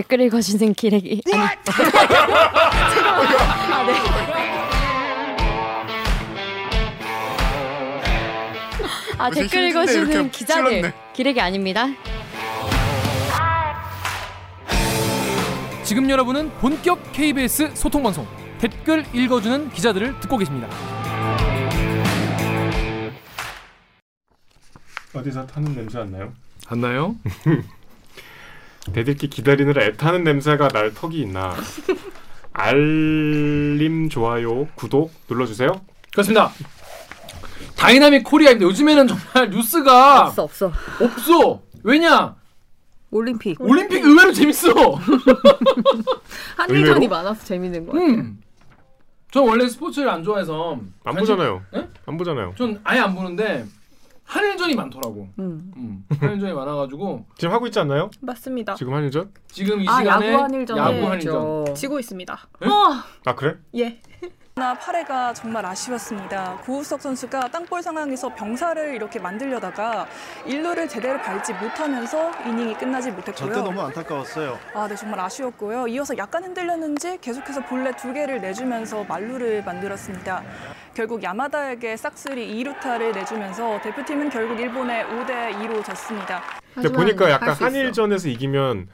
댓글 읽어주는 기레기 아니 아, 네. 아 댓글 읽어주는 기자들 기레기 아닙니다. 지금 여러분은 본격 KBS 소통 방송 댓글 읽어주는 기자들을 듣고 계십니다. 어디서 타는 냄새 안 나요? 안 나요? 댓글 기다리느라 애타는 냄새가 날 턱이 있나? 알림, 좋아요, 구독 눌러주세요. 그렇습니다. dynamic Korea입니다. 요즘에는 정말 뉴스가 없어 없어. 없어. 왜냐? 올림픽. 올림픽 의외로 재밌어. 한일전이 많아서 재밌는 거 같아. 음. 전 원래 스포츠를 안 좋아해서 안 관심- 보잖아요. 네? 안 보잖아요. 전 아예 안 보는데 한일전이 많더라고. 음. 음. 한일전이 많아가지고 지금 하고 있지 않나요? 맞습니다. 지금 한일전? 지금 이 아 시간에 야구 한일전. 야구 네, 한일전. 지고 있습니다. 아 그래? 예. 나 8회가 정말 아쉬웠습니다. 구우석 선수가 땅볼 상황에서 병사를 이렇게 만들려다가 일루를 제대로 밟지 못하면서 이닝이 끝나지 못했고요. 저때 너무 안타까웠어요. 아, 네, 정말 아쉬웠고요. 이어서 약간 흔들렸는지 계속해서 볼넷 두 개를 내주면서 만루를 만들었습니다. 결국 야마다에게 싹쓸이 2루타를 내주면서 대표팀은 결국 일본에 5대 2로 졌습니다. 근데 보니까 약간. 한일전에서 이기면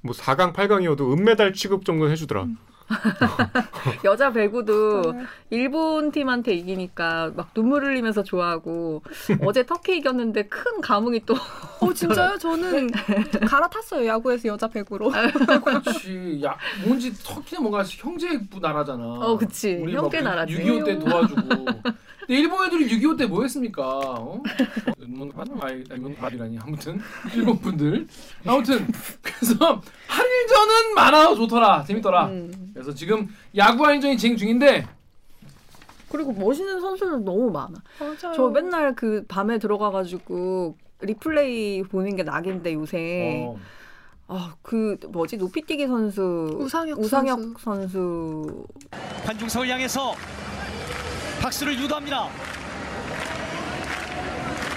뭐 4강, 8강이어도 은메달 취급 정도는 해주더라. 여자 배구도 일본 팀한테 이기니까 막 눈물 흘리면서 좋아하고 어제 터키 이겼는데 큰 감흥이 또 네. 어 진짜요? 저는 갈아탔어요 야구에서 여자 배구로. 그렇지. 야, 뭔지 터키는 뭔가 형제부 나라잖아. 어, 그치. 우리 형제 막 나라지. 6.25 때 도와주고. 근데 일본 애들이 6.25 때 뭐 했습니까? 어? 아이, 아이라니 아무튼 일본 분들 아무튼 그래서 한일전은 많아 좋더라 재밌더라. 음. 그래서 지금 야구 한일전이 진행 중인데 그리고 멋있는 선수들 너무 많아. 맞아요. 저 맨날 그 밤에 들어가가지고 리플레이 보는 게 낙인데 요새 어, 아그 뭐지 높이뛰기 선수 우상혁 우상혁 선수, 관중석을 향해서 박수를 유도합니다.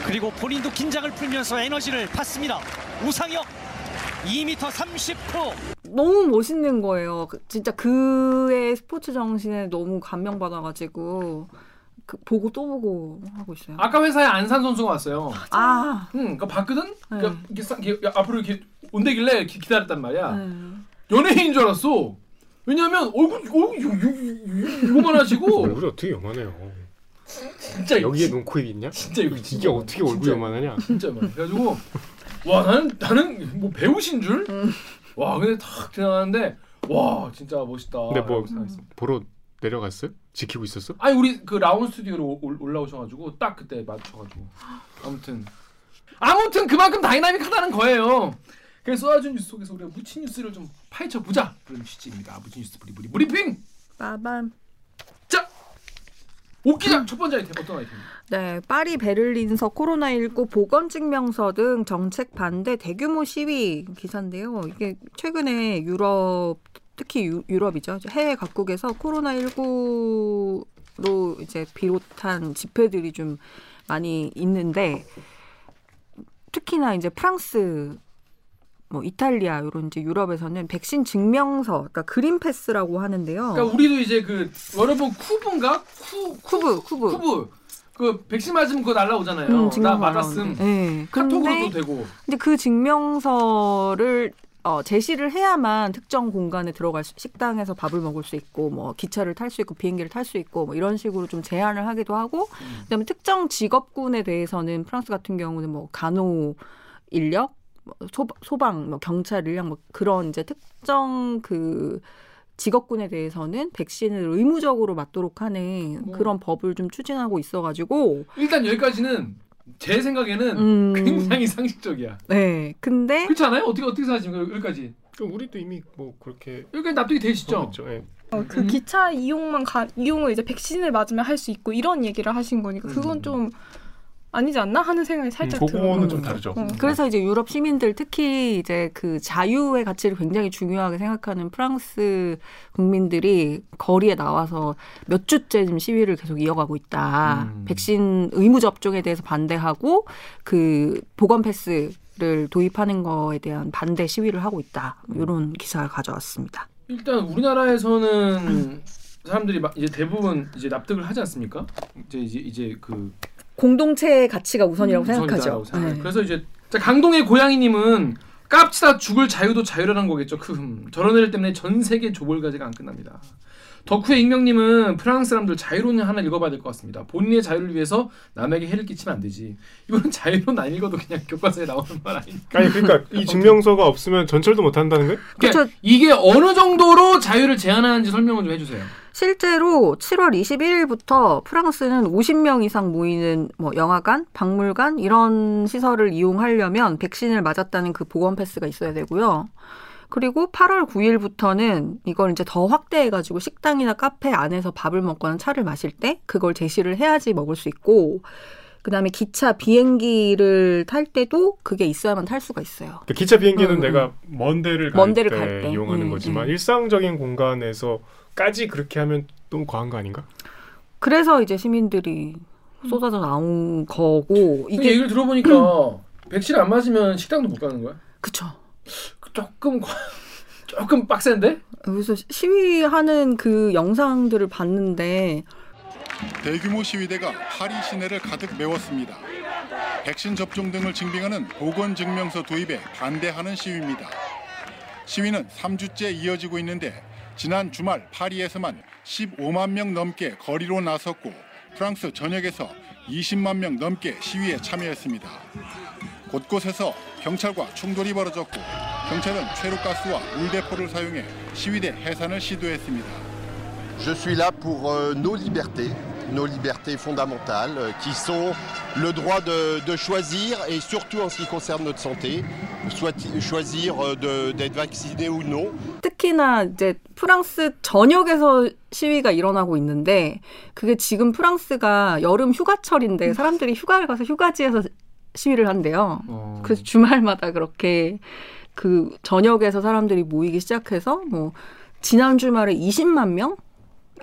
그리고 본인도 긴장을 풀면서 에너지를 받습니다. 우상혁 2m 39. 너무 멋있는 거예요. 그- 진짜 그의 스포츠 정신에 너무 감명받아가지고 그 보고 또 보고 하고 있어요. 아까 회사에 안산 선수가 왔어요. 아, 응, 그거 봤거든. 그러니까 네. 이렇게, 싹- 이렇게 앞으로 이렇게 온대길래 기, 기다렸단 말이야. 음. 연예인인 줄 알았어. 왜냐면 얼굴 얼굴 요, 요, 요, 요만 하시고 얼굴이 어떻게 요만해요? 진짜 여기에 지- 눈, 코, 입 있냐? 진짜 이거 이게 어떻게 얼굴이 진짜, 요만하냐? 진짜 요만. 그래가지고 와 나는 나는 뭐 배우신 줄. 와 근데 탁 지나가는데 와 진짜 멋있다. 근데 뭐. 보러 내려갔어요? 지키고 있었어? 아니 우리 그 라운 스튜디오로 올- 올라오셔가지고 딱 그때 맞춰가지고 아무튼 아무튼 그만큼 다이나믹하다는 거예요. 그래서 쏟아진 뉴스 속에서 우리가 묻힌 뉴스를 좀 파헤쳐 보자 그런 취지입니다. 묻힌 뉴스 브리 브리 브리핑. 빠밤. 오기자 첫 번째 아이템 어떤 아이템? 네, 파리 베를린서 코로나19 보건 증명서 등 정책 반대 대규모 시위 기사인데요. 이게 최근에 유럽 특히 유, 유럽이죠. 해외 각국에서 코로나19로 이제 비롯한 집회들이 좀 많이 있는데 특히나 이제 프랑스 뭐 이탈리아 이런 이제 유럽에서는 백신 증명서, 그러니까 그린 패스라고 하는데요. 그러니까 우리도 이제 그 여러분 쿠브인가 쿠 쿠브, 쿠브. 쿠브 그 백신 맞으면 그거 날라오잖아요. 음, 나 맞았음. 네. 카톡으로도 근데 되고. 근데 그 증명서를 어, 제시를 해야만 특정 공간에 들어갈 수, 식당에서 밥을 먹을 수 있고, 뭐 기차를 탈 수 있고, 비행기를 탈 수 있고, 뭐 이런 식으로 좀 제한을 하기도 하고, 그다음에 특정 직업군에 대해서는 프랑스 같은 경우는 뭐 간호 인력, 뭐 소, 소방, 뭐 경찰 인력, 뭐 그런 이제 특정 그 직업군에 대해서는 백신을 의무적으로 맞도록 하는 뭐. 그런 법을 좀 추진하고 있어가지고, 일단 여기까지는 제 생각에는 음. 굉장히 상식적이야. 네. 근데 그렇지 않아요? 어떻게 어떻게 생각하십니까? 여기까지 그럼 우리도 이미 뭐 그렇게 여기까지 납득이 되시죠? 어, 그 기차 이용만 가 이용을 이제 백신을 맞으면 할 수 있고 이런 얘기를 하신 거니까 그건 음. 좀 아니지 않나 하는 생각이 살짝 음, 들어요. 그거는 좀 다르죠. 어. 그래서 이제 유럽 시민들 특히 이제 그 자유의 가치를 굉장히 중요하게 생각하는 프랑스 국민들이 거리에 나와서 몇 주째 지금 시위를 계속 이어가고 있다. 음. 백신 의무 접종에 대해서 반대하고 그 보건 패스를 도입하는 거에 대한 반대 시위를 하고 있다. 이런 기사를 가져왔습니다. 일단 우리나라에서는 사람들이 막 이제 대부분 이제 납득을 하지 않습니까? 이제 이제 이제 그 공동체의 가치가 우선이라고 생각하죠. 우선이다라고 생각해요. 네. 그래서 이제 자, 강동의 고양이님은 깝치다 죽을 자유도 자유라는 거겠죠. 크흠. 저런 애들 때문에 전 세계 조볼가지가 안 끝납니다. 덕후의 익명님은 프랑스 사람들 자유론 하나 읽어봐야 될 것 같습니다. 본인의 자유를 위해서 남에게 해를 끼치면 안 되지. 이거는 자유론 안 읽어도 그냥 교과서에 나오는 말 아닙니까? 아니 그러니까 이 증명서가 없으면 전철도 못 한다는 거예요? 그러니까 그쵸. 이게 어느 정도로 자유를 제한하는지 설명을 좀 해주세요. 실제로 7월 21일부터 프랑스는 50명 이상 모이는 뭐 영화관, 박물관 이런 시설을 이용하려면 백신을 맞았다는 그 보건 패스가 있어야 되고요. 그리고 8월 9일부터는 이걸 이제 더 확대해가지고 식당이나 카페 안에서 밥을 먹거나 차를 마실 때 그걸 제시를 해야지 먹을 수 있고, 그 다음에 기차, 비행기를 탈 때도 그게 있어야만 탈 수가 있어요. 그러니까 기차 비행기는 음, 내가 먼 데를 먼갈 데를 때 갈 때. 이용하는 음, 거지만 음. 일상적인 공간에서 까지 그렇게 하면 너무 과한 거 아닌가? 그래서 이제 시민들이 쏟아져 나온 거고 이게 얘기를 들어보니까 백신 안 맞으면 식당도 못 가는 거야? 그쵸. 조금 과- 조금 빡센데? 그래서 시위하는 그 영상들을 봤는데 대규모 시위대가 파리 시내를 가득 메웠습니다. 백신 접종 등을 증빙하는 보건 증명서 도입에 반대하는 시위입니다. 시위는 3주째 이어지고 있는데 지난 주말 파리에서만 15만 명 넘게 거리로 나섰고 프랑스 전역에서 20만 명 넘게 시위에 참여했습니다. 곳곳에서 경찰과 충돌이 벌어졌고 경찰은 최루가스와 물대포를 사용해 시위대 해산을 시도했습니다. Je suis là pour euh, nos libertés, nos libertés fondamentales, euh, qui sont le droit de, de choisir, et surtout en ce qui concerne notre santé, soit choisir euh, de- d'être vacciné ou non. 특히나 이제 프랑스 전역에서 시위가 일어나고 있는데 그게 지금 프랑스가 여름 휴가철인데 사람들이 휴가를 가서 휴가지에서 시위를 한대요. 어. 그래서 주말마다 그렇게 그 전역에서 사람들이 모이기 시작해서 뭐 지난 주말에 20만 명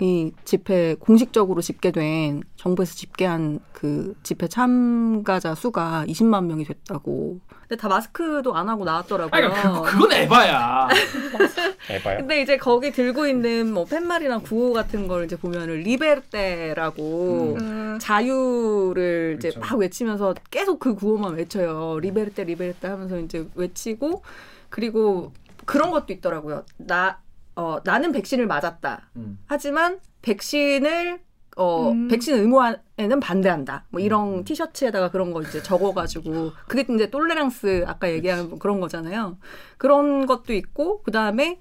이 집회 공식적으로 집계된 정부에서 집계한 그 집회 참가자 수가 20만 명이 됐다고. 근데 다 마스크도 안 하고 나왔더라고요. 아니, 그러니까 그, 그건 에바야. 에바야. 근데 이제 거기 들고 있는 뭐 팻말이나 구호 같은 걸 이제 보면은 리베르테라고 음. 자유를 이제 그쵸. 막 외치면서 계속 그 구호만 외쳐요. 리베르테 리베르테 하면서 이제 외치고 그리고 그런 것도 있더라고요. 나 어, 나는 백신을 맞았다. 음. 하지만 백신을 어, 음. 백신 의무화에는 반대한다. 뭐 이런 음. 티셔츠에다가 그런 거 이제 적어가지고 그게 이제 똘레랑스 아까 얘기한 뭐 그런 거잖아요. 그런 것도 있고 그 다음에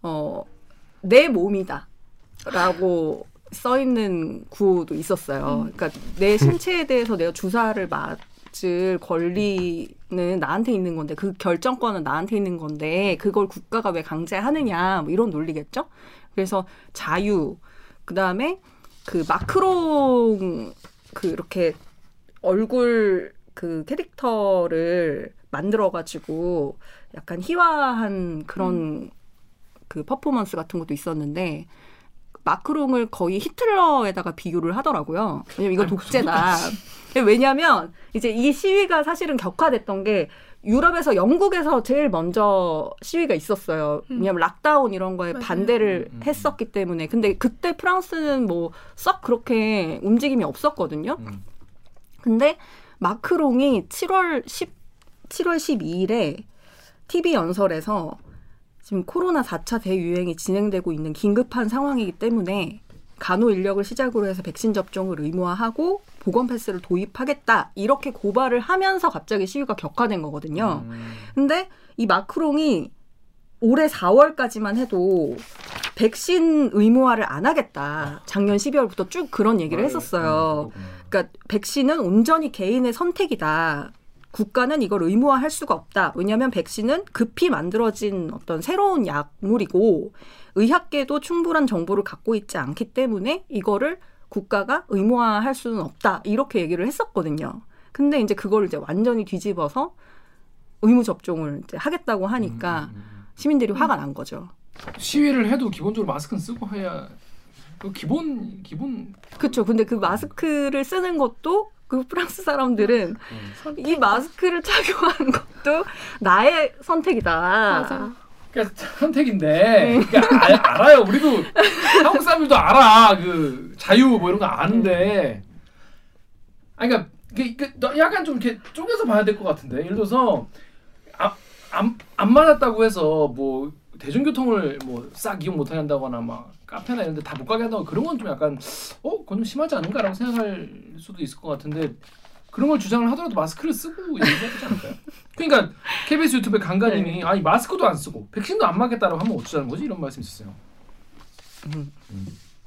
어, 내 몸이다라고 써 있는 구호도 있었어요. 그러니까 내 신체에 대해서 내가 주사를 맞 을 권리는 나한테 있는 건데 그 결정권은 나한테 있는 건데 그걸 국가가 왜 강제하느냐 뭐 이런 논리겠죠. 그래서 자유 그 다음에 그 마크롱 그 이렇게 얼굴 그 캐릭터를 만들어 가지고 약간 희화한 그런 그 퍼포먼스 같은 것도 있었는데 마크롱을 거의 히틀러에다가 비교를 하더라고요. 왜냐면 이건 독재다. 왜냐면 이제 이 시위가 사실은 격화됐던 게 유럽에서 영국에서 제일 먼저 시위가 있었어요. 왜냐면 락다운 이런 거에 맞아요. 반대를 음, 음, 음. 했었기 때문에. 근데 그때 프랑스는 뭐 썩 그렇게 움직임이 없었거든요. 음. 근데 마크롱이 7월 10 7월 12일에 TV 연설에서 지금 코로나 4차 대유행이 진행되고 있는 긴급한 상황이기 때문에 간호 인력을 시작으로 해서 백신 접종을 의무화하고 보건 패스를 도입하겠다 이렇게 고발을 하면서 갑자기 시위가 격화된 거거든요. 음. 근데 이 마크롱이 올해 4월까지만 해도 백신 의무화를 안 하겠다. 작년 12월부터 쭉 그런 얘기를 아, 했었어요. 음. 그러니까 백신은 온전히 개인의 선택이다. 국가는 이걸 의무화할 수가 없다. 왜냐하면 백신은 급히 만들어진 어떤 새로운 약물이고 의학계도 충분한 정보를 갖고 있지 않기 때문에 이거를 국가가 의무화할 수는 없다. 이렇게 얘기를 했었거든요. 근데 이제 그걸 이제 완전히 뒤집어서 의무 접종을 이제 하겠다고 하니까 음, 음, 음. 시민들이 화가 난 거죠. 시위를 해도 기본적으로 마스크는 쓰고 해야 그 기본 기본 그렇죠. 근데 그 마스크를 쓰는 것도 그 프랑스 사람들은 이 마스크를 착용하는 것도 나의 선택이다. 맞아. 그러니까 선택인데 그러니까 아, 알아요. 우리도 한국 사람들도 알아. 그 자유 뭐 이런 거 아는데. 아니 그러니까 그, 그, 너 약간 좀 이렇게 쪼개서 봐야 될 것 같은데. 예를 들어서 안, 안, 안 맞았다고 해서 뭐 대중교통을 뭐 싹 이용 못하게 한다거나 막 카페나 이런 데 다 못 가게 한다고 그런 건 좀 약간 어? 그건 좀 심하지 않은가라고 생각할 수도 있을 것 같은데 그런 걸 주장을 하더라도 마스크를 쓰고 얘기해야 되지 않을까요? 그러니까 KBS 유튜브에 강가님이 아니 마스크도 안 쓰고 백신도 안 맞겠다라고 하면 어쩌자는 거지 이런 말씀 있었어요.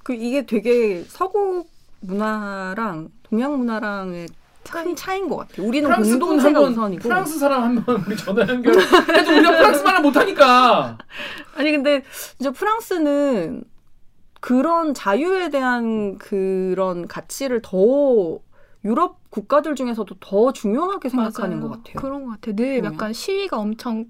그 이게 되게 서구 문화랑 동양 문화랑의 큰 차이인 것 같아요. 우리는 공동체가 한번 우선이고. 프랑스 사람 한 번 우리 전화 연결 해도 우리가 프랑스 말을 못하니까 아니 근데 이제 프랑스는 그런 자유에 대한 그런 가치를 더 유럽 국가들 중에서도 더 중요하게 생각하는 맞아요. 것 같아요. 그런 것 같아요. 늘 보면. 약간 시위가 엄청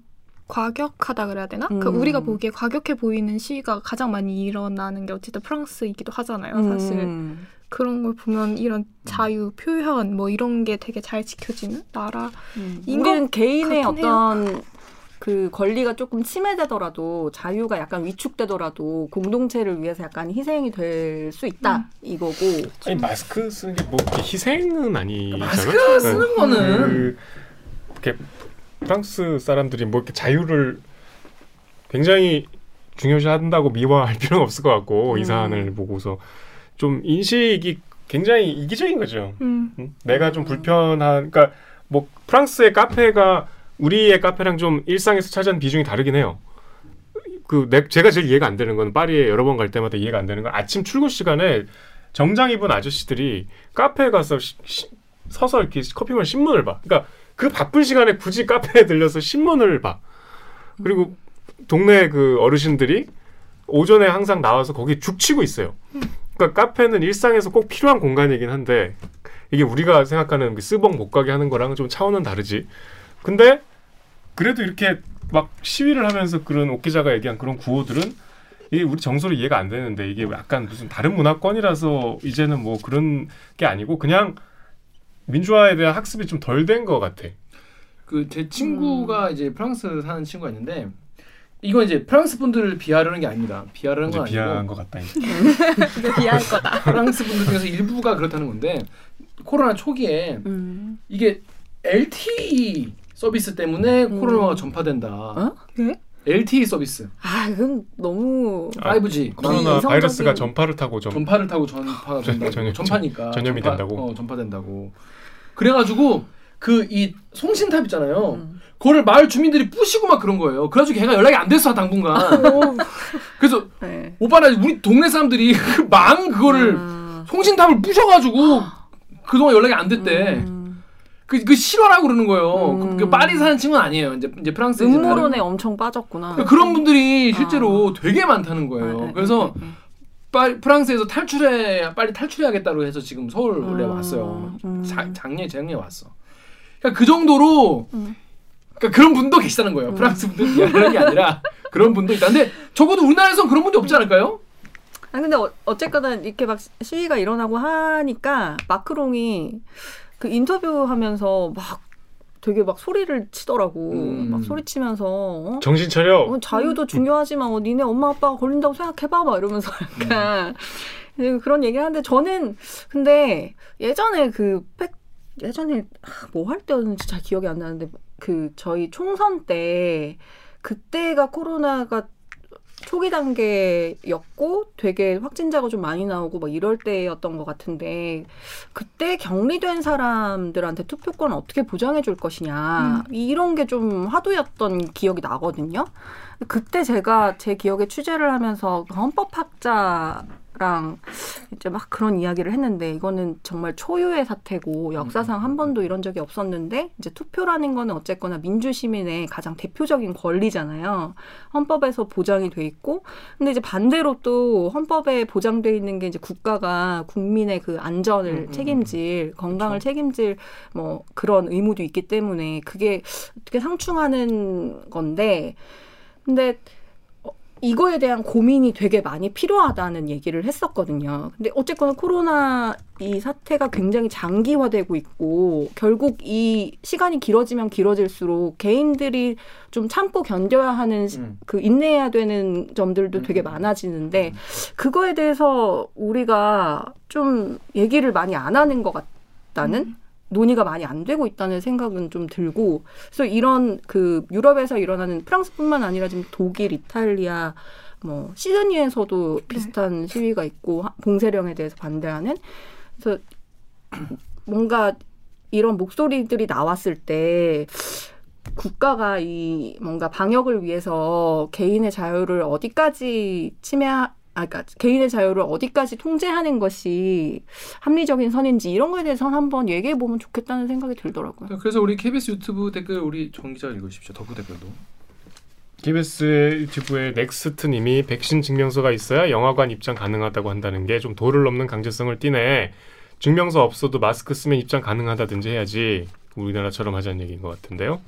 과격하다 그래야 되나? 그 음. 우리가 보기에 과격해 보이는 시위가 가장 많이 일어나는 게 어쨌든 프랑스이기도 하잖아요. 사실 음. 그런 걸 보면 이런 자유 표현 뭐 이런 게 되게 잘 지켜지는 나라. 음. 인 우리는 것 개인의 어떤 그 권리가 조금 침해되더라도 자유가 약간 위축되더라도 공동체를 위해서 약간 희생이 될 수 있다 음. 이거고 아니 마스크 쓰는 게 뭐 희생은 아니잖아. 마스크 쓰는 거는 그, 이렇게 프랑스 사람들이 뭐 이렇게 자유를 굉장히 중요시한다고 미화할 필요는 없을 것 같고 이 음. 사안을 보고서 좀 인식이 굉장히 이기적인 거죠. 음. 음? 내가 좀 불편한 그러니까 뭐 프랑스의 카페가 우리의 카페랑 좀 일상에서 차지하는 비중이 다르긴 해요. 그 내, 제가 제일 이해가 안 되는 건 파리에 여러 번 갈 때마다 이해가 안 되는 건 아침 출근 시간에 정장 입은 아저씨들이 카페에 가서 시- 시- 서서 이렇게 커피만 신문을 봐. 그러니까 그 바쁜 시간에 굳이 카페에 들려서 신문을 봐. 그리고 동네 그 어르신들이 오전에 항상 나와서 거기 죽치고 있어요. 그러니까 카페는 일상에서 꼭 필요한 공간이긴 한데 이게 우리가 생각하는 그 스벅 못 가게 하는 거랑 좀 차원은 다르지. 근데 그래도 이렇게 막 시위를 하면서 그런 옥기자가 얘기한 그런 구호들은 이게 우리 정서로 이해가 안 되는데 이게 약간 무슨 다른 문화권이라서 이제는 뭐 그런 게 아니고 그냥 민주화에 대한 학습이 좀 덜 된 것 같아. 그 제 친구가 이제 프랑스 사는 친구가 있는데 이건 이제 프랑스 분들을 비하하는 게 아닙니다. 비하하는 이제 건 비하한 아니고 것 같다. 이제. 이게 비할 거다. 프랑스 분들 중에서 일부가 그렇다는 건데 코로나 초기에 음. 이게 LTE 서비스 때문에 음. 코로나가 전파된다. 어? 네? LTE 서비스, 아 이건 너무 5G 코로나 이성적인- 바이러스가 전파를 타고 좀 전파를 타고 전파가 전- 전염- 전파니까 전염이 전파, 된다고? 어, 전파된다고. 그래가지고 그 이 송신탑 있잖아요. 음. 그거를 마을 주민들이 부시고 막 그런 거예요. 그래가지고 걔가 연락이 안 됐어 당분간. 그래서 네. 오빠 나 우리 동네 사람들이 그망 그거를 음. 송신탑을 부셔가지고 그동안 연락이 안 됐대. 음. 그, 그 실화라고 그러는 거예요. 음. 그, 그 파리 사는 친구는 아니에요. 이제 이제 프랑스 이제 음모론에 엄청 빠졌구나. 그런 분들이 실제로 되게 많다는 거예요. 아, 네, 그래서 네, 네. 빨리 프랑스에서 탈출해 빨리 탈출해야겠다고 해서 지금 서울 원래 음, 왔어요. 음. 자, 작년 재작년에 왔어. 그러니까 그 정도로 음. 그러니까 그런 분도 계시다는 거예요. 프랑스 분들 게 아니라 그런 분도 있다. 근데 적어도 우리나라에서는 그런 분이 없지 않을까요? 아니 근데 어, 어쨌거나 이렇게 막 시위가 일어나고 하니까 마크롱이 그 인터뷰하면서 막 되게 막 소리를 치더라고. 음. 막 소리치면서 어? 정신 차려. 어, 자유도 중요하지만 어, 니네 엄마 아빠가 걸린다고 생각해봐 막 이러면서 약간 네, 그런 얘기를 하는데 저는 근데 예전에 그 팩, 예전에 뭐 할 때였는지 잘 기억이 안 나는데 그 저희 총선 때 그때가 코로나가 초기 단계였고 되게 확진자가 좀 많이 나오고 막 이럴 때였던 것 같은데 그때 격리된 사람들한테 투표권 어떻게 보장해 줄 것이냐 이런 게 좀 화두였던 기억이 나거든요. 그때 제가 제 기억에 취재를 하면서 헌법학자 랑 이제 막 그런 이야기를 했는데 이거는 정말 초유의 사태고 역사상 한 번도 이런 적이 없었는데 이제 투표라는 거는 어쨌거나 민주 시민의 가장 대표적인 권리잖아요. 헌법에서 보장이 돼 있고 근데 이제 반대로 또 헌법에 보장돼 있는 게 이제 국가가 국민의 그 안전을 음, 음, 책임질 건강을 책임질 뭐 그런 의무도 있기 때문에 그게 어떻게 상충하는 건데 근데 어, 이거에 대한 고민이 되게 많이 필요하다는 얘기를 했었거든요. 근데 어쨌거나 코로나 이 사태가 굉장히 장기화되고 있고 결국 이 시간이 길어지면 길어질수록 개인들이 좀 참고 견뎌야 하는 음. 그 인내해야 되는 점들도 음. 되게 많아지는데 그거에 대해서 우리가 좀 얘기를 많이 안 하는 것 같다는 음. 논의가 많이 안 되고 있다는 생각은 좀 들고 그래서 이런 그 유럽에서 일어나는 프랑스뿐만 아니라 지금 독일, 이탈리아 뭐 시드니에서도 네. 비슷한 네. 시위가 있고 봉쇄령에 대해서 반대하는 그래서 뭔가 이런 목소리들이 나왔을 때 국가가 이 뭔가 방역을 위해서 개인의 자유를 어디까지 침해 아, 그러니까 개인의 자유를 어디까지 통제하는 것이 합리적인 선인지 이런 거에 대해서 한번 얘기해 보면 좋겠다는 생각이 들더라고요. 그래서 우리 KBS 유튜브 댓글 우리 정 기자 읽으십시오. 덕후 댓글도. KBS 유튜브에 넥스트님이 백신 증명서가 있어야 영화관 입장 가능하다고 한다는 게 좀 도를 넘는 강제성을 띠네. 증명서 없어도 마스크 쓰면 입장 가능하다든지 해야지 우리나라처럼 하자는 얘기인 것 같은데요.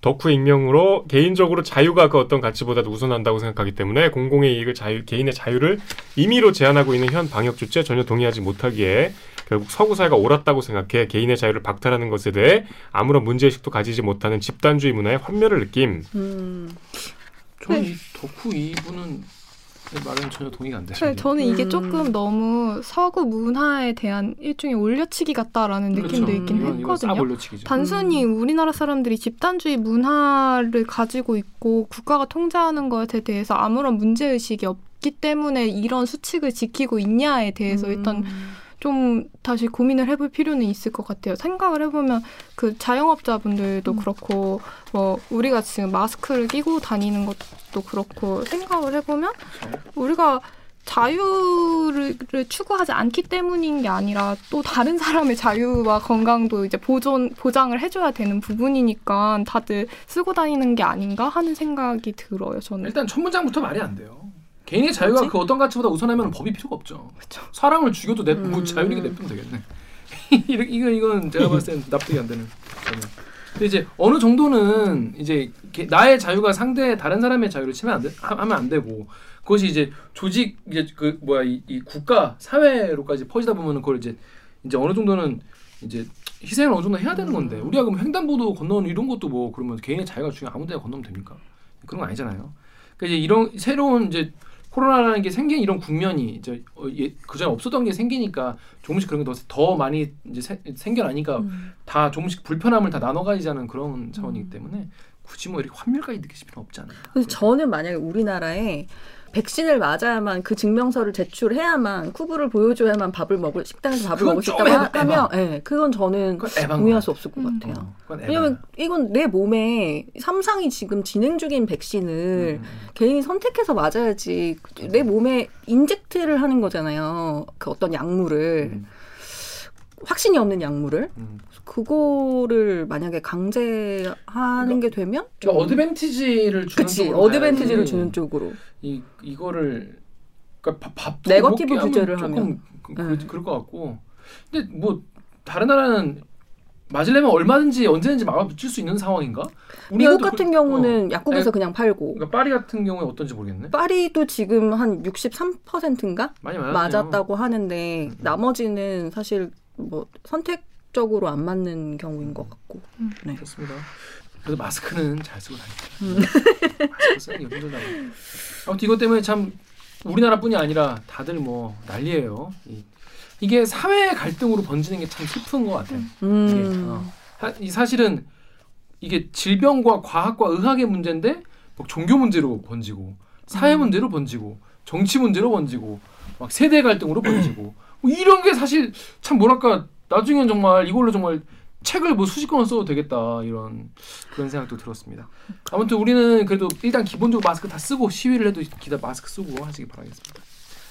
덕후 익명으로 개인적으로 자유가 그 어떤 가치보다도 우선한다고 생각하기 때문에 공공의 이익을 자유, 개인의 자유를 임의로 제한하고 있는 현 방역 조치에 전혀 동의하지 못하기에 결국 서구 사회가 옳았다고 생각해 개인의 자유를 박탈하는 것에 대해 아무런 문제의식도 가지지 못하는 집단주의 문화의 환멸을 느낌. 음. 저는 네. 이 덕후 이분은 말은 전혀 동의가 안 돼요. 네, 저는 이게 음. 조금 너무 서구 문화에 대한 일종의 올려치기 같다라는 그렇죠. 느낌도 있긴 이건, 했거든요. 이건 단순히 음. 우리나라 사람들이 집단주의 문화를 가지고 있고 국가가 통제하는 것에 대해서 아무런 문제 의식이 없기 때문에 이런 수칙을 지키고 있냐에 대해서 음. 일단 좀 다시 고민을 해볼 필요는 있을 것 같아요. 생각을 해보면 그 자영업자분들도 음. 그렇고 뭐 우리가 지금 마스크를 끼고 다니는 것도 그렇고 생각을 해보면 우리가 자유를 추구하지 않기 때문인 게 아니라 또 다른 사람의 자유와 건강도 이제 보존 보장을 해줘야 되는 부분이니까 다들 쓰고 다니는 게 아닌가 하는 생각이 들어요. 저는 일단 첫 문장부터 말이 안 돼요. 개인의 자유가 그치? 그 어떤 가치보다 우선하면 법이 필요가 없죠. 그쵸. 사람을 죽여도 내, 뭐 음. 자유니까 냅두면 되겠네. 이거 이건 제가 봤을 땐 납득이 안 되는. 저는. 근데 이제 어느 정도는 이제 나의 자유가 상대 다른 사람의 자유를 침해 안 돼, 하면 안 되고 그것이 이제 조직 이제 그 뭐야 이, 이 국가 사회로까지 퍼지다 보면은 그걸 이제 이제 어느 정도는 이제 희생을 어느 정도 해야 되는 건데 음. 우리가 그럼 횡단보도 건너는 이런 것도 뭐 그러면 개인의 자유가 중요 아무데나 건너면 됩니까? 그런 거 아니잖아요. 그러니까 이제 이런 새로운 이제 코로나라는 게 생긴 이런 국면이 이제 어, 예, 그전에 없었던 게 생기니까 조금씩 그런 게더 많이 이제 세, 생겨나니까 음. 다 조금씩 불편함을 다 나눠 가지자는 그런 차원이기 음. 때문에 굳이 뭐 이렇게 환멸까지 느끼실 필요는 없지. 근데 저는 만약에 우리나라에 백신을 맞아야만 그 증명서를 제출해야만 쿠브를 보여줘야만 밥을 먹을 식당에서 밥을 먹을 수 있다고 하, 하면 예, 그건 저는 동의할 수 없을 것 음. 같아요. 어, 왜냐면 이건 내 몸에 삼상이 지금 진행 중인 백신을 음. 개인이 선택해서 맞아야지 내 몸에 인젝트를 하는 거잖아요. 그 어떤 약물을. 음. 확신이 없는 약물을 음. 그거를 만약에 강제하는 그러니까, 게 되면 그러니까 어드밴티지를 주는 그치, 쪽으로 어드밴티지를 주는 쪽으로 이 이거를 그러니까 밥 네거티브 규제를 하면 그, 그, 네. 그럴 것 같고 근데 뭐 다른 나라는 맞으려면 얼마든지 언제든지 막아붙일 수 있는 상황인가? 미국 같은 그, 경우는 어. 약국에서 에, 그냥 팔고. 그러니까 파리 같은 경우에 어떤지 모르겠네. 파리도 지금 한 63%인가 맞았다고 하는데 음. 나머지는 사실 뭐 선택 적으로 안 맞는 경우인 것 같고. 음. 네. 그렇습니다. 그래도 마스크는 잘 쓰고 다니죠. 음. 마스크 쓰는 게 힘들다. 아무튼 이것 때문에 참 우리나라뿐이 아니라 다들 뭐 난리예요. 이, 이게 사회 갈등으로 번지는 게 참 슬픈 것 같아요. 음. 이게, 어. 이 사실은 이게 질병과 과학과 의학의 문제인데 뭐 종교 문제로 번지고 사회 음. 문제로 번지고 정치 문제로 번지고 막 세대 갈등으로 번지고 뭐 이런 게 사실 참 뭐랄까 나중엔 정말 이걸로 정말 책을 뭐 수십 권을 써도 되겠다 이런 그런 생각도 들었습니다. 아무튼 우리는 그래도 일단 기본적으로 마스크 다 쓰고 시위를 해도 기다 마스크 쓰고 하시기 바라겠습니다.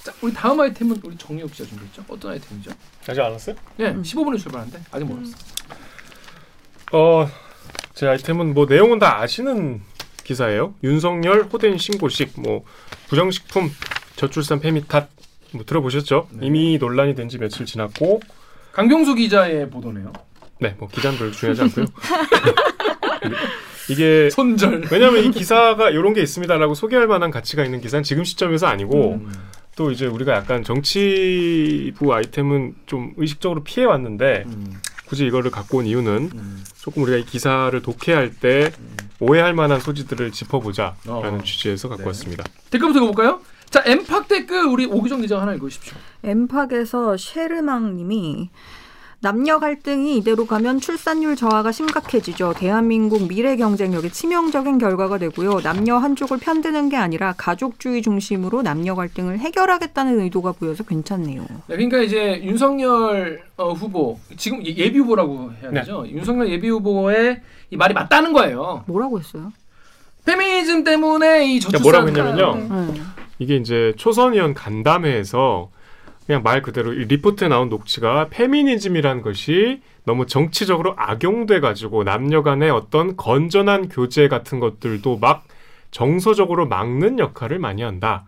자, 우리 다음 아이템은 우리 정리욱 씨가 준비했죠? 어떤 아이템이죠? 아직 안 왔어요? 네, 음. 15분에 출발하는데 아직 멀었어. 어, 제 아이템은 뭐 내용은 다 아시는 기사예요. 윤석열 호된 신고식, 뭐 부정식품, 저출산 페미 탓 뭐 들어보셨죠? 네. 이미 논란이 된 지 며칠 지났고 강병수 기자의 보도네요. 네, 뭐 기자는 별로 중요하지 않고요. 이게 손절. 왜냐하면 이 기사가 이런 게 있습니다라고 소개할 만한 가치가 있는 기사는 지금 시점에서 아니고 음. 또 이제 우리가 약간 정치부 아이템은 좀 의식적으로 피해 왔는데 음. 굳이 이거를 갖고 온 이유는 음. 조금 우리가 이 기사를 독해할 때 음. 오해할 만한 소지들을 짚어보자라는 어. 취지에서 갖고 네. 왔습니다. 댓글 부터 읽어볼까요? 자, 엠팍 댓글 우리 오기정 기자 하나 읽으십시오. 엠팍에서 쉐르망님이 남녀 갈등이 이대로 가면 출산율 저하가 심각해지죠. 대한민국 미래 경쟁력에 치명적인 결과가 되고요. 남녀 한쪽을 편드는 게 아니라 가족주의 중심으로 남녀 갈등을 해결하겠다는 의도가 보여서 괜찮네요. 네, 그러니까 이제 윤석열 어, 후보 지금 예, 예비 후보라고 해야 네. 되죠. 네. 윤석열 예비 후보의 이 말이 맞다는 거예요. 뭐라고 했어요? 페미니즘 때문에 이 저출산 뭐라고 했냐면요. 네. 이게 이제 초선 의원 간담회에서 그냥 말 그대로 리포트에 나온 녹취가 페미니즘이라는 것이 너무 정치적으로 악용돼 가지고 남녀 간의 어떤 건전한 교제 같은 것들도 막 정서적으로 막는 역할을 많이 한다.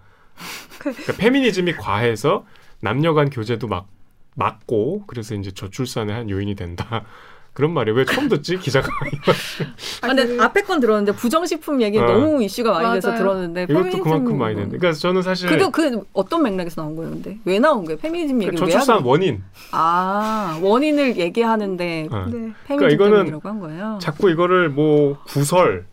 그러니까 페미니즘이 과해서 남녀 간 교제도 막 막고 그래서 이제 저출산의 한 요인이 된다. 그런 말이 왜 처음 듣지 기자가 아, 근데 앞에 건 들었는데 부정식품 얘기 어. 너무 이슈가 많이 돼서 들었는데 이것도 그만큼 많이 되는데 그러니까 저는 사실 그게 그 어떤 맥락에서 나온 근데 왜 나온 거예요 페미니즘 얘기 그러니까 저출산 원인 아 원인을 얘기하는데 어. 네. 그러니까 이거는 한 거예요 자꾸 이거를 뭐 구설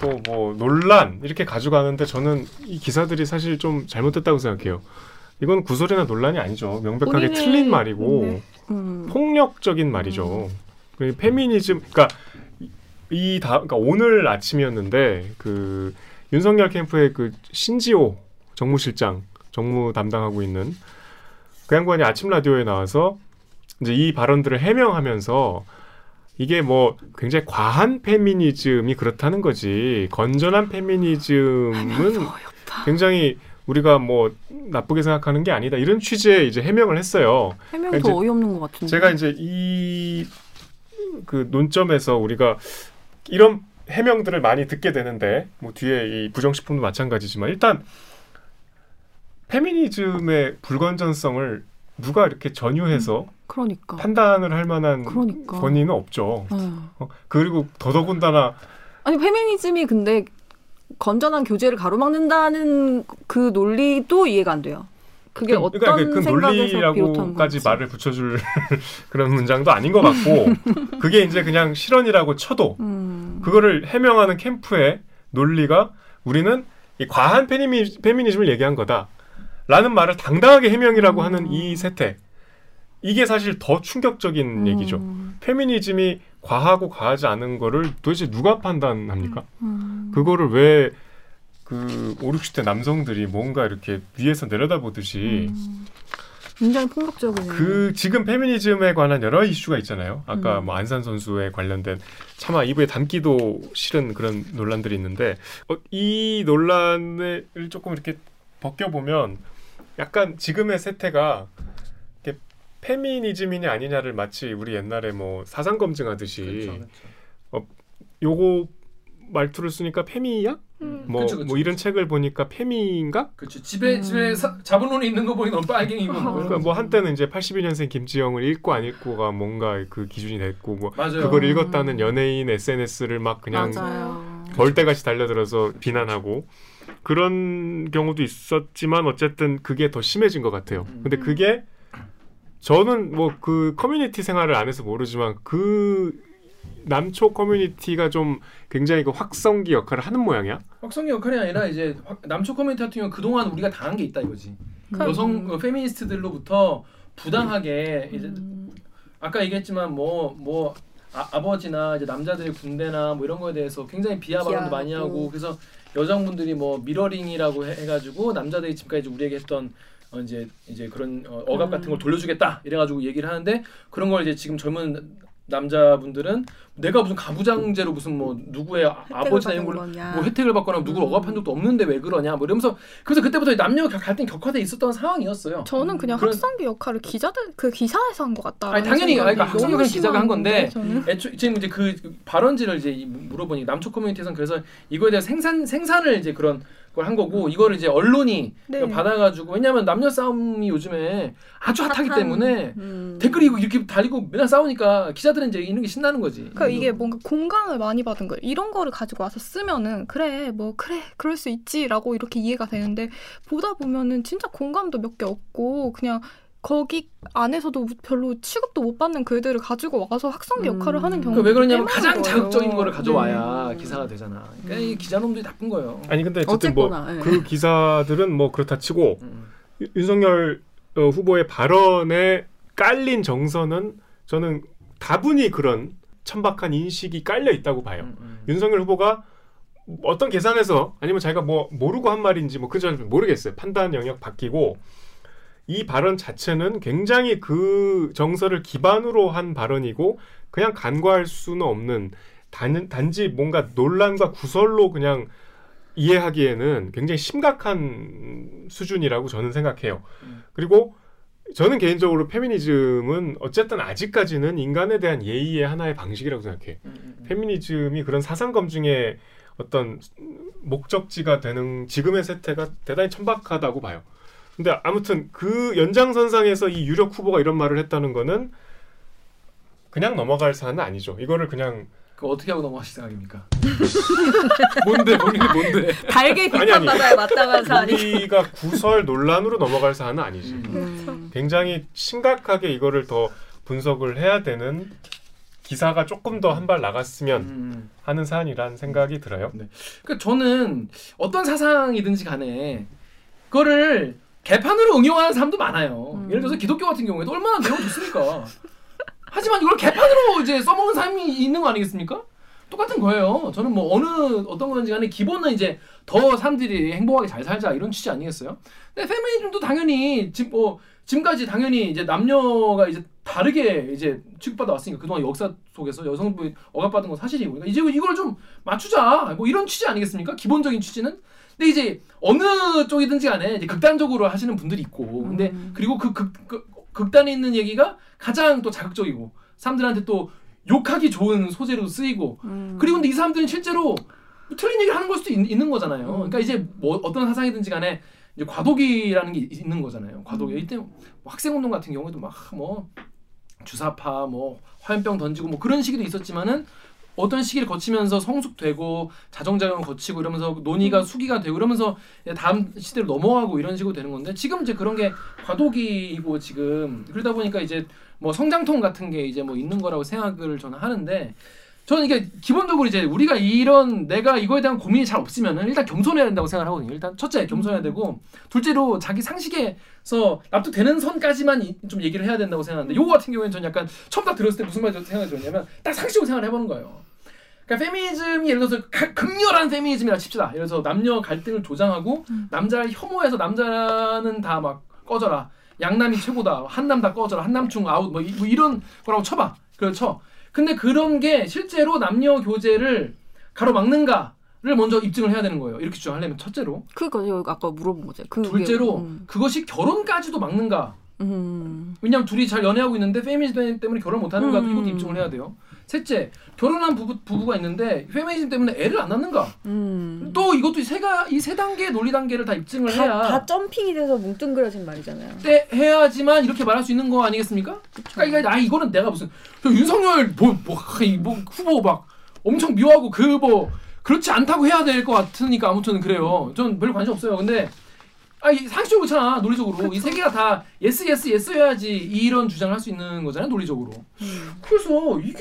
또 뭐 논란 이렇게 가져가는데 저는 이 기사들이 사실 좀 잘못됐다고 생각해요. 이건 구설이나 논란이 아니죠. 명백하게 틀린 말이고 네. 음. 폭력적인 말이죠. 음. 그 페미니즘 그러니까 이 다 그러니까 오늘 아침이었는데 그 윤석열 캠프의 그 신지호 정무실장 정무 담당하고 있는 그 양반이 아침 라디오에 나와서 이제 이 발언들을 해명하면서 이게 뭐 굉장히 과한 페미니즘이 그렇다는 거지 건전한 페미니즘은 굉장히 우리가 뭐 나쁘게 생각하는 게 아니다 이런 취지의 이제 해명을 했어요. 해명이 그러니까 더 어이없는 것 같은데. 제가 이제 이 그 논점에서 우리가 이런 해명들을 많이 듣게 되는데 뭐 뒤에 이 부정식품도 마찬가지지만 일단 페미니즘의 불건전성을 누가 이렇게 전유해서 음, 그러니까. 판단을 할 만한 그러니까. 권위는 없죠. 네. 어, 그리고 더더군다나 아니 페미니즘이 근데 건전한 교제를 가로막는다는 그 논리도 이해가 안 돼요. 그게 그, 어떤 그러니까 그 논리라고까지 말을 붙여줄 그런 문장도 아닌 것 같고 그게 이제 그냥 실언이라고 쳐도 음. 그거를 해명하는 캠프의 논리가 우리는 이 과한 페미니, 페미니즘을 얘기한 거다라는 말을 당당하게 해명이라고 음. 하는 이 세태 이게 사실 더 충격적인 음. 얘기죠. 페미니즘이 과하고 과하지 않은 거를 도대체 누가 판단합니까? 음. 그거를 왜 그 5, 60대 남성들이 뭔가 이렇게 위에서 내려다보듯이 음. 굉장히 폭력적이네요. 그 지금 페미니즘에 관한 여러 이슈가 있잖아요. 아까 음. 뭐 안산 선수에 관련된 차마 이부에 담기도 싫은 그런 논란들이 있는데 어, 이 논란을 조금 이렇게 벗겨 보면 약간 지금의 세태가 페미니즘이냐 아니냐를 마치 우리 옛날에 뭐 사상 검증하듯이 그렇죠, 그렇죠. 어, 요거 말투를 쓰니까 페미야? 음. 뭐, 그쵸, 그쵸, 뭐 이런 책을 보니까 페미인가? 그렇죠. 집에 음. 집에 자본론이 있는 거 보니 넌 빨갱이고. 뭐 그러니까 뭐 한때는 이제 82년생 김지영을 읽고 안 읽고가 뭔가 그 기준이 됐고 뭐 맞아요. 그걸 읽었다는 연예인 SNS를 막 그냥 벌떼같이 달려들어서 비난하고 그런 경우도 있었지만 어쨌든 그게 더 심해진 것 같아요. 음. 근데 그게 저는 뭐 그 커뮤니티 생활을 안 해서 모르지만 그 남초 커뮤니티가 좀 굉장히 그 확성기 역할을 하는 모양이야? 확성기 역할이 아니라 이제 남초 커뮤니티 같은 경우 그동안 우리가 당한 게 있다 이거지. 음. 여성 어, 페미니스트들로부터 부당하게 이제 음. 아까 얘기했지만 뭐뭐 뭐 아, 버지나 이제 남자들의 군대나 뭐 이런 거에 대해서 굉장히 비하 발언도 많이 하고 그래서 여성분들이 뭐 미러링이라고 해, 가지고 남자들이 지금까지 우리에게 했던 어 이제 이제 그런 어, 억압 같은 걸 음. 돌려주겠다 이래가지고 얘기를 하는데 그런 걸 이제 지금 젊은 남자분들은 내가 무슨 가부장제로 무슨 뭐 누구의 아버지나 이런 걸 뭐 혜택을 받거나 누구를 음. 억압한 적도 없는데 왜 그러냐 뭐 이러면서 그래서 그때부터 남녀 갈등 격화돼 있었던 상황이었어요. 저는 그냥 그런... 학상기 역할을 기자들 그 기사에서 한 것 같다. 아니 당연히 그러니까 학상기 역할 기자가 한 건데 애초 지금 이제 그 발언지를 이제 물어보니 남초 커뮤니티에서는 그래서 이거에 대한 생산 생산을 이제 그런 걸 한 거고 이거를 이제 언론이 네. 받아가지고 왜냐하면 남녀 싸움이 요즘에 아주 핫하기 핫한, 때문에 음. 댓글이 이렇게 달리고 맨날 싸우니까 기자들은 이제 이런 게 신나는 거지. 그러니까 이게 뭔가 공감을 많이 받은 거예요. 이런 거를 가지고 와서 쓰면은 그래 뭐 그래 그럴 수 있지라고 이렇게 이해가 되는데 보다 보면은 진짜 공감도 몇 개 없고 그냥 거기 안에서도 별로 취급도 못 받는 글들을 가지고 와서 학성기 역할을 음. 하는 경우가 왜 그러냐면 가장 거예요. 자극적인 거를 가져와야 네. 기사가 되잖아. 그러니까 음. 이 기자놈들이 나쁜 거예요. 아니 근데 어쨌든 뭐그 네. 기사들은 뭐 그렇다 치고 음. 윤석열 어, 후보의 발언에 깔린 정서는 저는 다분히 그런 천박한 인식이 깔려 있다고 봐요. 음, 음. 윤석열 후보가 어떤 계산에서 아니면 자기가 뭐 모르고 한 말인지 뭐 그전 모르겠어요. 판단 영역 바뀌고 이 발언 자체는 굉장히 그 정서를 기반으로 한 발언이고 그냥 간과할 수는 없는 단, 단지 뭔가 논란과 구설로 그냥 이해하기에는 굉장히 심각한 수준이라고 저는 생각해요. 음. 그리고 저는 개인적으로 페미니즘은 어쨌든 아직까지는 인간에 대한 예의의 하나의 방식이라고 생각해. 음, 음, 음. 페미니즘이 그런 사상 검증의 어떤 목적지가 되는 지금의 세태가 대단히 천박하다고 봐요. 근데 아무튼 그 연장선상에서 이 유력 후보가 이런 말을 했다는 거는 그냥 넘어갈 사안은 아니죠. 이거를 그냥 그 어떻게 하고 넘어가실 생각입니까? 뭔데 본인이 뭔데? 달게 비판받아야 마땅한 사안이. 우리가 구설 논란으로 넘어갈 사안은 아니지. 음. 굉장히 심각하게 이거를 더 분석을 해야 되는 기사가 조금 더 한 발 나갔으면 음. 하는 사안이란 생각이 들어요. 네. 그러니까 저는 어떤 사상이든지 간에 그거를 개판으로 응용하는 사람도 많아요. 음. 예를 들어서 기독교 같은 경우에도 얼마나 내용 좋습니까? 하지만 이걸 개판으로 이제 써먹는 사람이 있는 거 아니겠습니까? 똑같은 거예요. 저는 뭐 어느 어떤 건지 간에 기본은 이제 더 사람들이 행복하게 잘 살자 이런 취지 아니겠어요? 근데 페미니즘도 당연히 지금 뭐 지금까지 당연히 이제 남녀가 이제 다르게 이제 취급받아 왔으니까 그동안 역사 속에서 여성부 억압받은 건 사실이고 그러니까 이제 이걸 좀 맞추자 뭐 이런 취지 아니겠습니까? 기본적인 취지는 근데 이제 어느 쪽이든지 간에 이제 극단적으로 하시는 분들이 있고 근데 음. 그리고 그 극 그, 극단에 있는 얘기가 가장 또 자극적이고 사람들한테 또 욕하기 좋은 소재로 쓰이고 음. 그리고 근데 이 사람들은 실제로 뭐 틀린 얘기를 하는 걸 수도 있, 는 거잖아요. 음. 그러니까 이제 뭐 어떤 사상이든지 간에 이제 과도기라는 게 있는 거잖아요. 과도기. 음. 이때 뭐 학생 운동 같은 경우에도 막 뭐 주사파 뭐 화염병 던지고 뭐 그런 시기도 있었지만은 어떤 시기를 거치면서 성숙되고 자정작용을 거치고 이러면서 논의가 음. 수기가 되고 이러면서 다음 시대로 넘어가고 이런 식으로 되는 건데 지금 이제 그런 게 과도기이고 지금 그러다 보니까 이제 뭐 성장통 같은 게 이제 뭐 있는 거라고 생각을 저는 하는데 저는 이게 기본적으로 이제 우리가 이런 내가 이거에 대한 고민이 잘 없으면은 일단 겸손해야 된다고 생각을 하거든요. 일단 첫째 겸손해야 되고 둘째로 자기 상식에서 납득되는 선까지만 좀 얘기를 해야 된다고 생각하는데 요거 같은 경우에는 저는 약간 처음 딱 들었을 때 무슨 말이 생각이 들었냐면 딱 상식으로 생각을 해보는 거예요. 그러니까 페미니즘이 예를 들어서 극렬한 페미니즘이라 칩시다. 예를 들어서 남녀 갈등을 조장하고 음. 남자를 혐오해서 남자는 다 막 꺼져라. 양남이 최고다. 한남 다 꺼져라. 한남충 아웃 뭐, 이, 뭐 이런 거라고 쳐봐. 그렇죠. 근데 그런 게 실제로 남녀 교제를 가로막는가 를 먼저 입증을 해야 되는 거예요. 이렇게 주장하려면 첫째로. 그니까 아까 물어본 거죠. 그게, 둘째로 음. 그것이 결혼까지도 막는가. 음. 왜냐하면 둘이 잘 연애하고 있는데 페미니즘 때문에 결혼 못하는가 음. 이것도 입증을 해야 돼요. 셋째, 결혼한 부부, 부부가 있는데 페미니즘 때문에 애를 안 낳는가? 음. 또 이것도 세가 이 세 단계 논리 단계를 다 입증을 다, 해야 다 점핑이 돼서 뭉뚱그려진 말이잖아요. 때 해야지만 이렇게 말할 수 있는 거 아니겠습니까? 그쵸. 그러니까 아 이거는 내가 무슨 윤석열 뭐, 뭐, 뭐 후보 막 엄청 미워하고 그 뭐 그렇지 않다고 해야 될 것 같으니까 아무튼 그래요. 전 별로 관심 없어요. 근데 아, 이 상식적으로 그렇잖아 논리적으로 이 세 개가 다 yes yes yes여야지 이런 주장을 할 수 있는 거잖아요 논리적으로. 음. 그래서 이게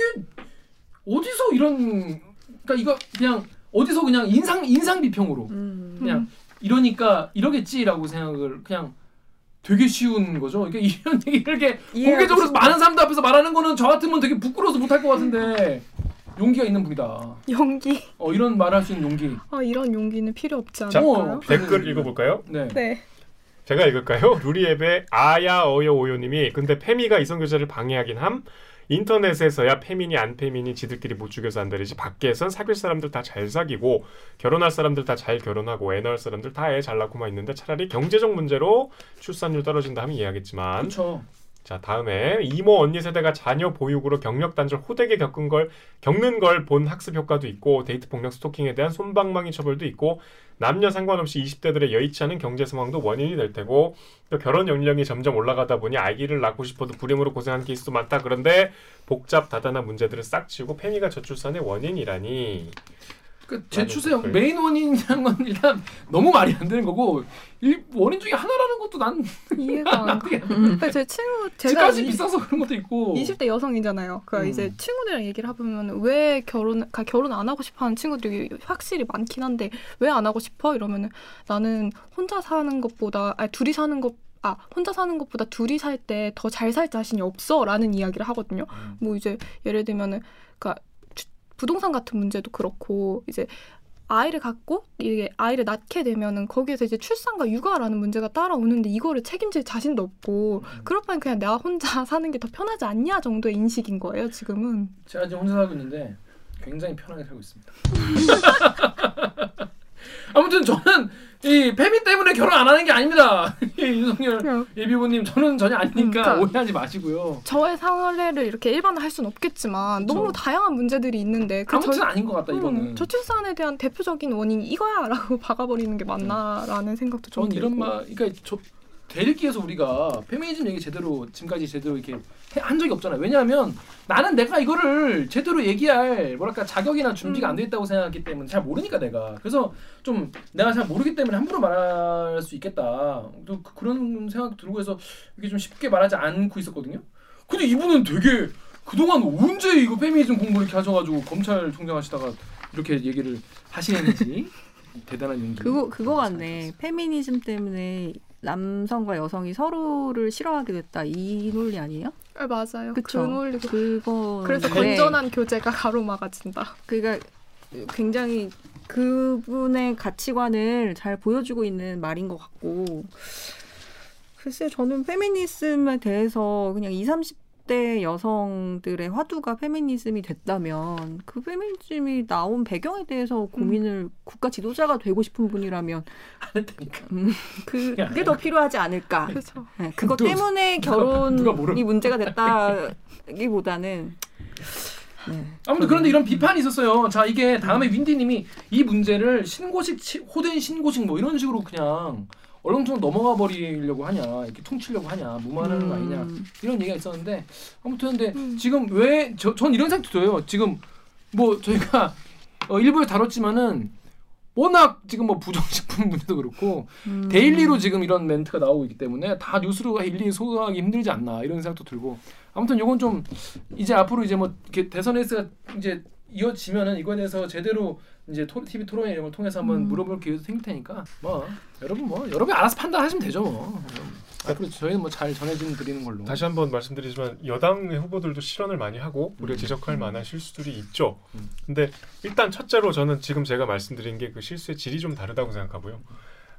어디서 이런 그러니까 이거 그냥 어디서 그냥 인상 인상 비평으로 음. 그냥 이러니까 이러겠지라고 생각을 그냥 되게 쉬운 거죠. 그러니까 이런 얘기 이렇게 공개적으로 많은 사람들 앞에서 말하는 거는 저 같으면 되게 부끄러워서 못할 것 같은데 용기가 있는 분이다. 용기. 어 이런 말할 수 있는 용기. 아 이런 용기는 필요 없지 않을까요? 어, 댓글 읽어볼까요? 네. 네. 제가 읽을까요? 루리앱의 아야 어여 오요님이 근데 페미가 이성교제를 방해하긴 함. 인터넷에서야 페미니 안 페미니 지들끼리 못 죽여서 안되지 밖에선 사귈 사람들 다 잘 사귀고 결혼할 사람들 다 잘 결혼하고 애 낳을 사람들 다 애 잘 낳고만 있는데 차라리 경제적 문제로 출산율 떨어진다 하면 이해하겠지만 그쵸. 자 다음에 이모 언니 세대가 자녀 보육으로 경력 단절 호되게 겪은 걸 겪는 걸 본 학습 효과도 있고 데이트 폭력 스토킹에 대한 솜방망이 처벌도 있고 남녀 상관없이 20대들의 여의치 않은 경제 상황도 원인이 될 테고 또 결혼 연령이 점점 올라가다 보니 아기를 낳고 싶어도 불임으로 고생하는 케이스도 많다. 그런데 복잡 다단한 문제들을 싹 치우고 페미가 저출산의 원인이라니. 그제 추세 메인 원인이라는 건 일단 너무 말이 안 되는 거고 이 원인 중에 하나라는 것도 난 이해가 안 돼. 음. 제 친구 제가 집 비싸서 그런 것도 있고 20대 여성이잖아요. 그 음. 이제 친구들이랑 얘기를 해보면 왜 결혼 가 결혼 안 하고 싶어하는 친구들이 확실히 많긴 한데 왜 안 하고 싶어 이러면은 나는 혼자 사는 것보다 아니 둘이 사는 것 아, 혼자 사는 것보다 둘이 살 때 더 잘 살 자신이 없어 라는 이야기를 하거든요. 음. 뭐 이제 예를 들면은, 그니까 부동산 같은 문제도 그렇고 이제 아이를 갖고 이게 아이를 낳게 되면은 거기에서 이제 출산과 육아라는 문제가 따라오는데 이거를 책임질 자신도 없고 음. 그럴 바엔 그냥 내가 혼자 사는 게 더 편하지 않냐 정도의 인식인 거예요 지금은 제가 지금 혼자 살고 있는데 굉장히 편하게 살고 있습니다 아무튼 저는 이 페미 때문에 결혼 안 하는 게 아닙니다. 윤석열 예비부님 저는 전혀 아니니까 그러니까 오해하지 마시고요. 저의 사례를 이렇게 일반화할 수는 없겠지만 그렇죠. 너무 다양한 문제들이 있는데 그 아무튼 저, 아닌 것 같다 이거는. 음, 저출산에 대한 대표적인 원인이 이거야라고 박아버리는 게 맞나라는 생각도 좀. 전 이런 말, 그러니까 저 대립기에서 우리가 페미니즘 얘기 제대로 지금까지 제대로 이렇게 한 적이 없잖아요. 왜냐하면 나는 내가 이거를 제대로 얘기할 뭐랄까 자격이나 준비가 안 돼 있다고 생각했기 때문에 잘 모르니까 내가 그래서 좀 내가 잘 모르기 때문에 함부로 말할 수 있겠다. 또 그, 그런 생각 들고 해서 이게 좀 쉽게 말하지 않고 있었거든요. 근데 이분은 되게 그동안 언제 이거 페미니즘 공부 이렇게 하셔가지고 검찰총장 하시다가 이렇게 얘기를 하시는지 대단한 용기. 그거 그거 같네. 페미니즘 때문에 남성과 여성이 서로를 싫어하게 됐다 이 논리 아니에요? 아, 맞아요. 그쵸? 그 논리 그거 그래서 건전한 교제가 가로막아진다. 그러니까 굉장히 그분의 가치관을 잘 보여주고 있는 말인 것 같고 글쎄 저는 페미니즘에 대해서 그냥 20, 30 20대 여성들의 화두가 페미니즘이 됐다면 그 페미니즘이 나온 배경에 대해서 고민을 음. 국가 지도자가 되고 싶은 분이라면 안. 음, 그, 그게 더 필요하지 않을까. 그렇죠. 네, 그것 때문에 결혼이 누가, 누가 문제가 됐다기보다는 네. 아무튼 그런데 이런 비판이 있었어요. 자 이게 다음에 윈디님이 이 문제를 신고식 호된 신고식 뭐 이런 식으로 그냥 얼렁뚱 넘어가 버리려고 하냐 이렇게 퉁치려고 하냐 무마하는 음. 거 아니냐 이런 얘기가 있었는데 아무튼 근데 음. 지금 왜 전 이런 생각도 들어요 지금 뭐 저희가 어, 1부에 다뤘지만은 워낙 지금 뭐 부정식품 문제도 그렇고 음. daily로 지금 이런 멘트가 나오고 있기 때문에 다 뉴스로 일일이 소화하기 힘들지 않나 이런 생각도 들고 아무튼 요건 좀 이제 앞으로 이제 뭐 이렇게 대선 레이스가 이제 이어지면은 이거에 대해서 제대로 이제 토, TV 토론 이런 걸 통해서 한번 음. 물어볼 기회도 생길 테니까 뭐 여러분 뭐 여러분 알아서 판단하시면 되죠 뭐. 앞으로 저희는 뭐 잘 전해진 드리는 걸로. 다시 한번 말씀드리지만 여당의 후보들도 실언을 많이 하고 우리가 음. 지적할 만한 실수들이 있죠. 음. 근데 일단 첫째로 저는 지금 제가 말씀드린 게 그 실수의 질이 좀 다르다고 생각하고요.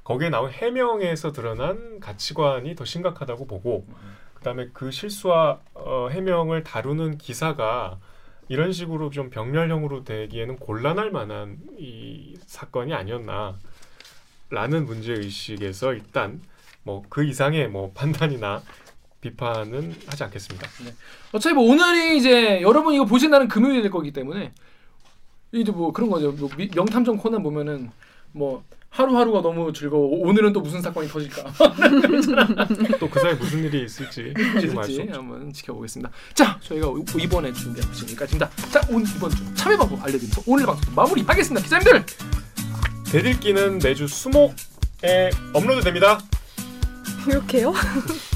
거기에 나온 해명에서 드러난 가치관이 더 심각하다고 보고 그다음에 그 실수와 어, 해명을 다루는 기사가 이런 식으로 좀 병렬형으로 되기에는 곤란할 만한 이 사건이 아니었나 라는 문제 의식에서 일단 뭐 그 이상의 뭐 판단이나 비판은 하지 않겠습니다. 네. 어차피 뭐 오늘이 이제 여러분 이거 보신다는 금요일이 될 거기 때문에 이제 뭐 그런 거죠. 뭐 명탐정 코난 보면은 뭐 하루하루가 너무 즐거워. 오늘은 또 무슨 사건이 터질까? 또 그 사이 무슨 일이 있을지 지금 알수 한번 지켜보겠습니다. 자, 저희가 이번에 준비한 것은 여기까지입니다. 자, 오늘 이번 주 참여 방법 알려드리면서 오늘 방송 마무리하겠습니다. 기자님들! 대들기는 매주 수목에 업로드됩니다. 이렇게요?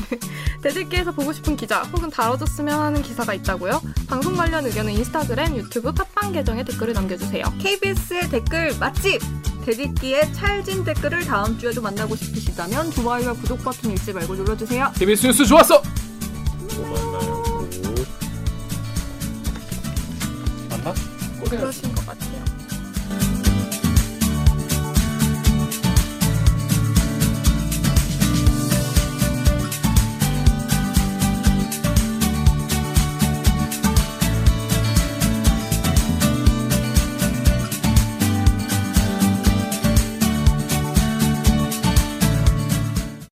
대들기에서 보고 싶은 기자 혹은 다뤄줬으면 하는 기사가 있다고요? 방송 관련 의견은 인스타그램, 유튜브, 팟빵 계정에 댓글을 남겨주세요. KBS의 댓글 맛집! 대들기의 찰진 댓글을 다음 주에도 만나고 싶으시다면 좋아요와 구독 버튼 잊지 말고 눌러주세요. KBS 뉴스 좋았어! 또 만나요. 만나? 그러시